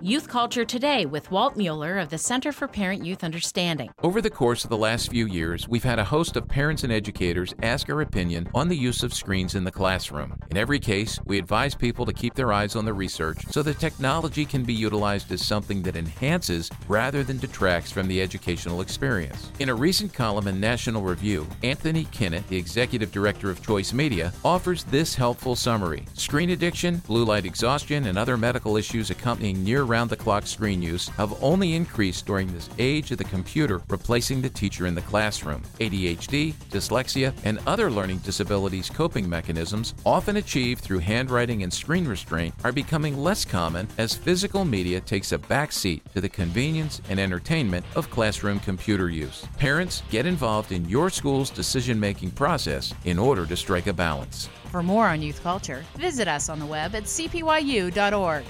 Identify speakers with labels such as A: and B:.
A: Youth Culture Today with Walt Mueller of the Center for Parent Youth Understanding.
B: Over the course of the last few years, we've had a host of parents and educators ask our opinion on the use of screens in the classroom. In every case, we advise people to keep their eyes on the research so that technology can be utilized as something that enhances rather than detracts from the educational experience. In a recent column in National Review, Anthony Kinnett, the executive director of Choice Media, offers this helpful summary Screen addiction, blue light exhaustion, and other medical issues accompanying near round the clock screen use have only increased during this age of the computer replacing the teacher in the classroom. ADHD, dyslexia, and other learning disabilities coping mechanisms, often achieved through handwriting and screen restraint, are becoming less common as physical media takes a backseat to the convenience and entertainment of classroom computer use. Parents, get involved in your school's decision making process in order to strike a balance.
A: For more on youth culture, visit us on the web at cpyu.org.